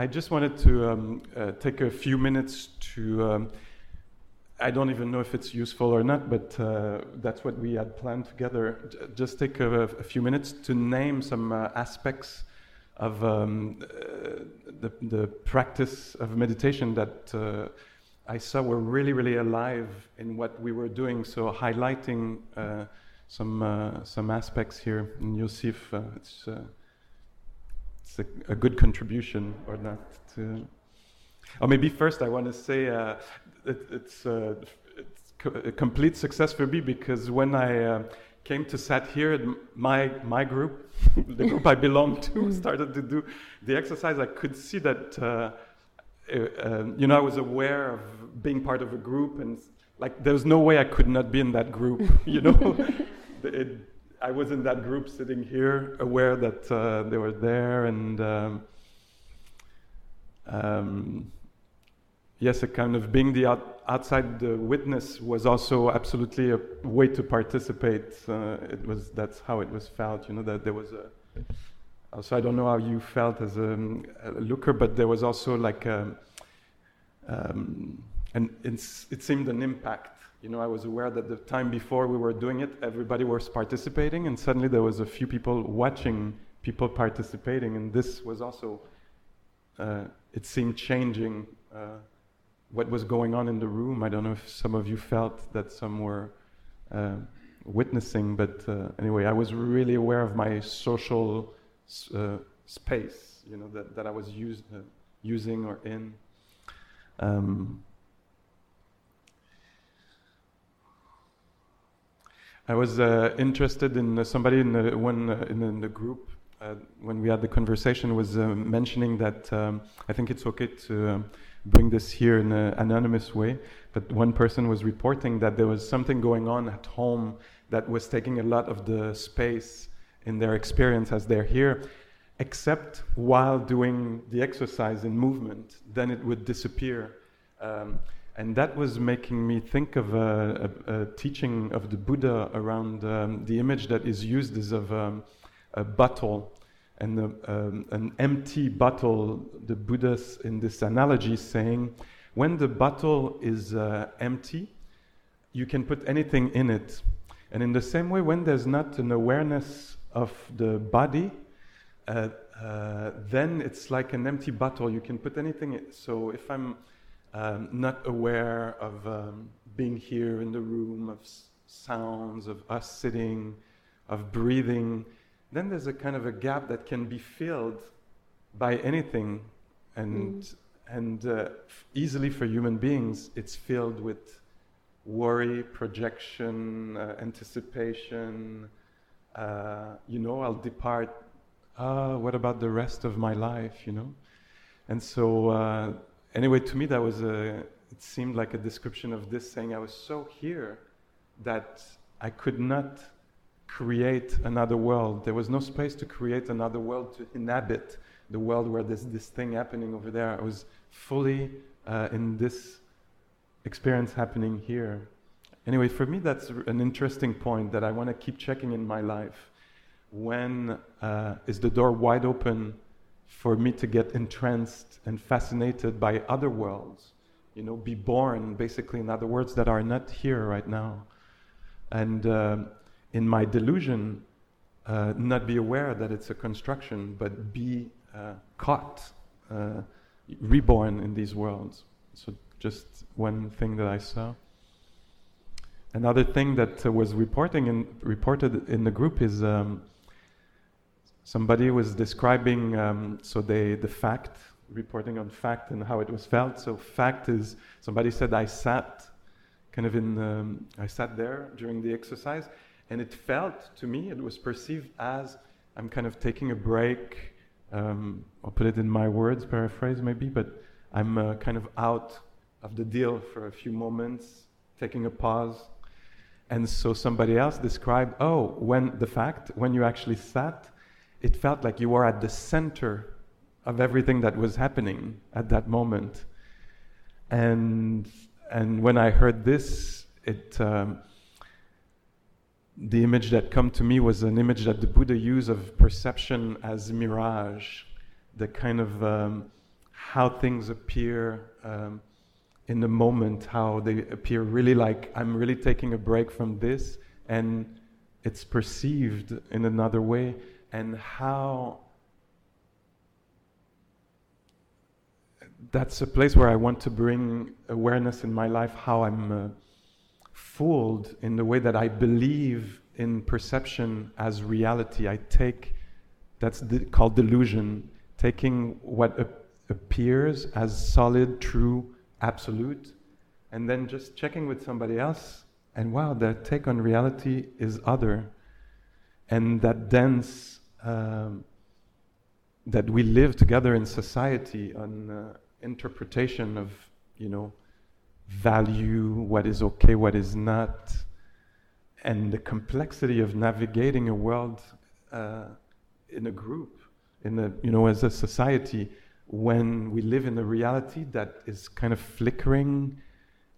I just wanted to um, uh, take a few minutes to. Um, I don't even know if it's useful or not, but uh, that's what we had planned together. J- just take a, a, few minutes to name some uh, aspects of um, uh, the, the, practice of meditation that uh, I saw were really, really alive in what we were doing. So highlighting uh, some some aspects here, and you'll see if it's it's a, a, good contribution or not. To, or maybe first I want to say uh, it, it's, uh, it's co- a complete success for me because when I uh, came to sat here, my my group, the group I belong to, mm. started to do the exercise. I could see that. Uh, uh, you know, I was aware of being part of a group, and like, there was no way I could not be in that group. You know, it, I was in that group sitting here, aware that uh, they were there, and um, um, yes, a kind of being the out, outside the witness was also absolutely a way to participate. Uh, it was that's how it was felt. You know that there was a. Also, I don't know how you felt as a, a looker, but there was also like a, um, and it seemed an impact you know, I was aware that the time before we were doing it, everybody was participating, and suddenly there was a few people watching people participating, and this was also, uh, it seemed changing uh, what was going on in the room. I don't know if some of you felt that some were uh, witnessing, but uh, anyway, I was really aware of my social uh, space, you know, that, that I was uh, using or in. Um, I was uh, interested in uh, somebody in the, one uh, in, in, the group uh, when we had the conversation was uh, mentioning that um, I think it's okay to um, bring this here in an anonymous way, but one person was reporting that there was something going on at home that was taking a lot of the space in their experience as they're here, except while doing the exercise in movement, then it would disappear. Um, and that was making me think of a, a, a teaching of the Buddha around um, the image that is used as of um, a bottle and the, um, an empty bottle. The Buddha, in this analogy, saying, when the bottle is uh, empty, you can put anything in it. And in the same way, when there's not an awareness of the body, uh, uh, then it's like an empty bottle. You can put anything. In. So if I'm um, not aware of um, being here in the room, of s- sounds, of us sitting, of breathing, then there's a kind of a gap that can be filled by anything. And, mm. and uh, easily for human beings, it's filled with worry, projection, uh, anticipation. Uh, you know, I'll depart. Uh, what about the rest of my life, you know? And so uh, anyway, to me, that was a, it seemed like a description of this saying, I was so here that I could not create another world. There was no space to create another world to inhabit the world where there's this thing happening over there. I was fully uh, in this experience happening here. Anyway, for me, that's an interesting point that I want to keep checking in my life. When uh, is the door wide open for me to get entranced and fascinated by other worlds, you know, be born, basically, in other words, that are not here right now. And uh, in my delusion, uh, not be aware that it's a construction, but be uh, caught, uh, reborn in these worlds. So, just one thing that I saw. Another thing that was reporting in, reported in the group is um, somebody was describing um, so they the fact reporting on fact and how it was felt. So fact is somebody said i sat kind of in um, i sat there during the exercise and it felt to me it was perceived as i'm kind of taking a break um, i'll put it in my words paraphrase maybe but i'm uh, kind of out of the deal for a few moments taking a pause. And so somebody else described oh when the fact when you actually sat it felt like you were at the center of everything that was happening at that moment. And, and when I heard this, it, um, the image that come to me was an image that the Buddha used of perception as mirage, the kind of um, how things appear um, in the moment, how they appear really like I'm really taking a break from this and it's perceived in another way, and how that's a place where I want to bring awareness in my life, how I'm uh, fooled in the way that I believe in perception as reality. I take, that's called delusion, taking what appears as solid, true, absolute, and then just checking with somebody else, and wow, their take on reality is other. And that dense, um, that we live together in society on uh, interpretation of, you know, value, what is okay, what is not, and the complexity of navigating a world uh, in a group, in a, you know, as a society, when we live in a reality that is kind of flickering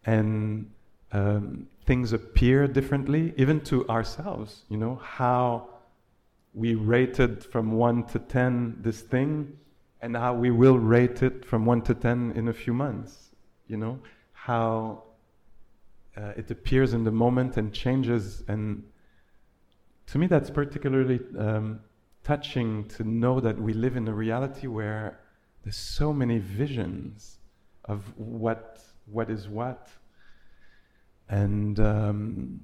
and um, things appear differently, even to ourselves, you know, how we rated from 1 to 10 this thing and how we will rate it from 1 to 10 in a few months, you know, how uh, it appears in the moment and changes. And to me, that's particularly um, touching to know that we live in a reality where there's so many visions of what what is what, and um,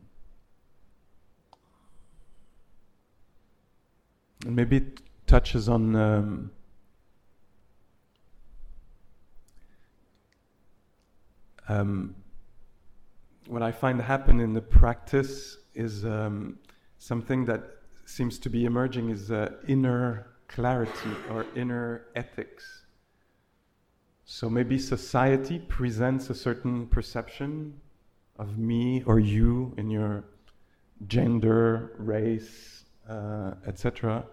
maybe it touches on. Um, um, what I find happen in the practice is um, something that seems to be emerging is uh, inner clarity or inner ethics. So maybe society presents a certain perception of me or you in your gender, race, uh, etc.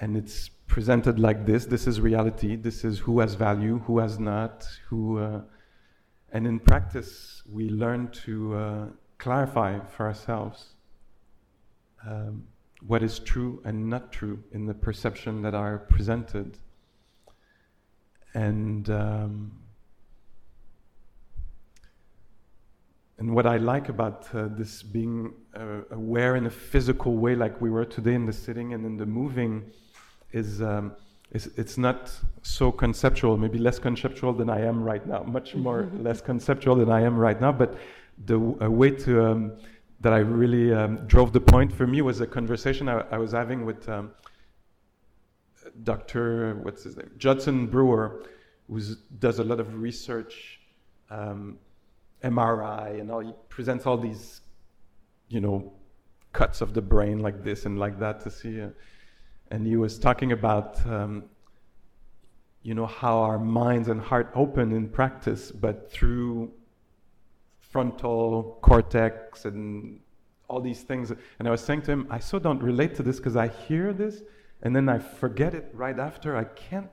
And it's presented like this. This is reality. This is who has value, who has not, who. Uh, and in practice, we learn to uh, clarify for ourselves um, what is true and not true in the perception that are presented. And um, and what I like about uh, this being uh, aware in a physical way, like we were today in the sitting and in the moving, is, um, is it's not so conceptual. Maybe less conceptual than I am right now. Much more less conceptual than I am right now. But the way to um, that I really um, drove the point for me was a conversation I, I was having with um, Dr. What's his name? Judson Brewer, who does a lot of research, um, MRI, and all. He presents all these, you know, cuts of the brain like this and like that to see. Uh, and he was talking about, um, you know, how our minds and heart open in practice, but through frontal cortex and all these things. And I was saying to him, I so don't relate to this because I hear this and then I forget it right after. I can't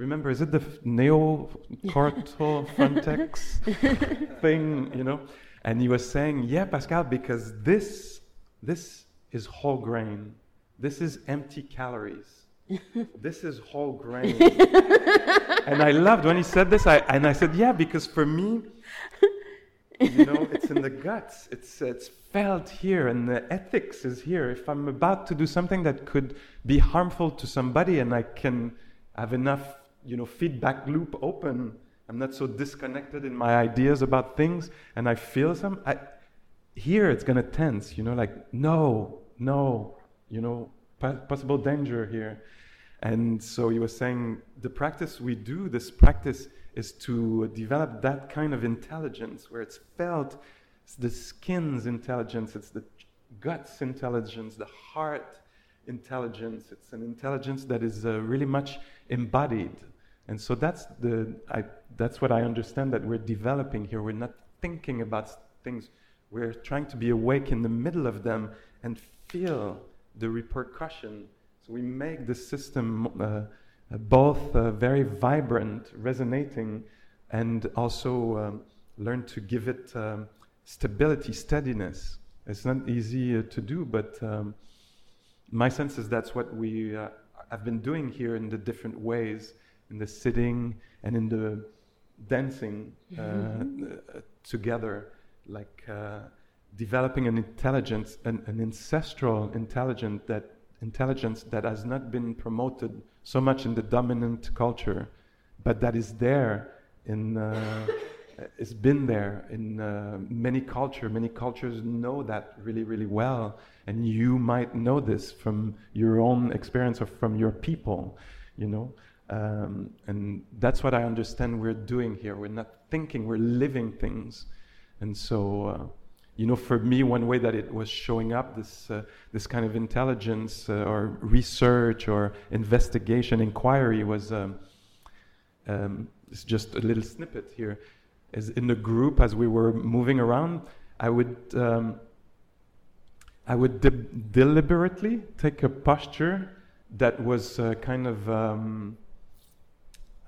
remember. Is it the neocortical frontex thing? You know. And he was saying, "Yeah, Pascal, because this this is whole grain. This is empty calories. this is whole grain." and I loved when he said this. I, and I said, "Yeah, because for me." you know, it's in the guts. It's it's felt here, and the ethics is here. If I'm about to do something that could be harmful to somebody, and I can have enough, you know, feedback loop open, I'm not so disconnected in my ideas about things, and I feel some. I, here, it's gonna tense. You know, like no, no, you know, possible danger here. And so you were saying the practice we do, this practice is to develop that kind of intelligence where it's felt, it's the skin's intelligence, it's the guts intelligence, the heart intelligence. It's an intelligence that is uh, really much embodied. And so that's, the, I, that's what I understand that we're developing here. We're not thinking about things, we're trying to be awake in the middle of them and feel the repercussion. So we make the system. Uh, uh, both uh, very vibrant, resonating, and also um, learn to give it um, stability, steadiness. It's not easy uh, to do, but um, my sense is that's what we uh, have been doing here in the different ways. In the sitting and in the dancing uh, Mm-hmm. uh, together, like uh, developing an intelligence, an, an ancestral intelligence that intelligence that has not been promoted so much in the dominant culture, but that is there in. Uh, it's been there in uh, many culture. Many cultures know that really, really well, and you might know this from your own experience or from your people, you know. Um, and that's what I understand we're doing here. We're not thinking, we're living things. And so, uh, you know, for me, one way that it was showing up, this, uh, this kind of intelligence uh, or research or investigation, inquiry, was um, um, it's just a little snippet here. Is in the group as we were moving around, I would um, I would de- deliberately take a posture that was uh, kind of um,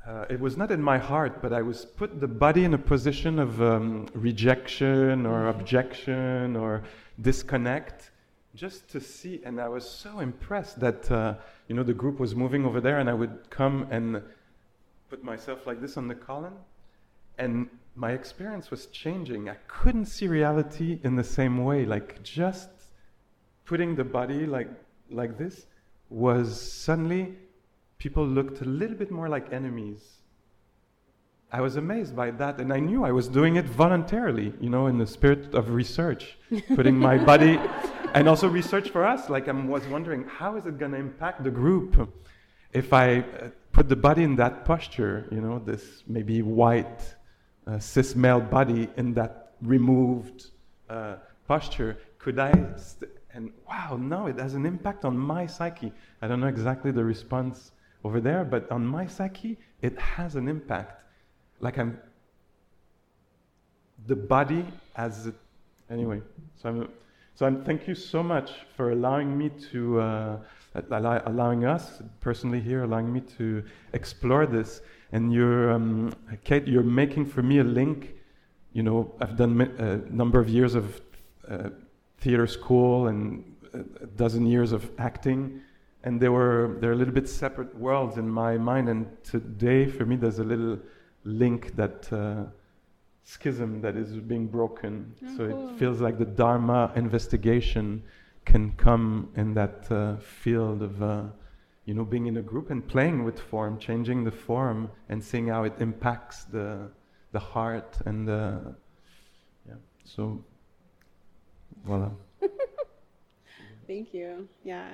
uh, it was not in my heart, but I was put the body in a position of um, rejection or objection or disconnect, just to see. And I was so impressed that uh, you know the group was moving over there, and I would come and put myself like this on the column, and my experience was changing. I couldn't see reality in the same way. Like just putting the body like like this was suddenly people looked a little bit more like enemies. I was amazed by that, and I knew I was doing it voluntarily, you know, in the spirit of research, putting my body, and also research for us. Like I was wondering, how is it going to impact the group if I uh, put the body in that posture, you know, this maybe white uh, cis male body in that removed uh, posture? Could I? St- and wow, no, it has an impact on my psyche. I don't know exactly the response over there, but on my psyche, it has an impact. Like I'm, the body as it, anyway. So I'm, so I'm. Thank you so much for allowing me to, uh, allow, allowing us personally here, allowing me to explore this. And you're, um, Kate, you're making for me a link. You know, I've done a number of years of uh, theater school and a dozen years of acting and they were they're a little bit separate worlds in my mind and today for me there's a little link that uh, schism that is being broken Oh, so cool. it feels like the dharma investigation can come in that uh, field of uh, you know being in a group and playing with form changing the form and seeing how it impacts the the heart and the yeah so voila Thank you. Yeah.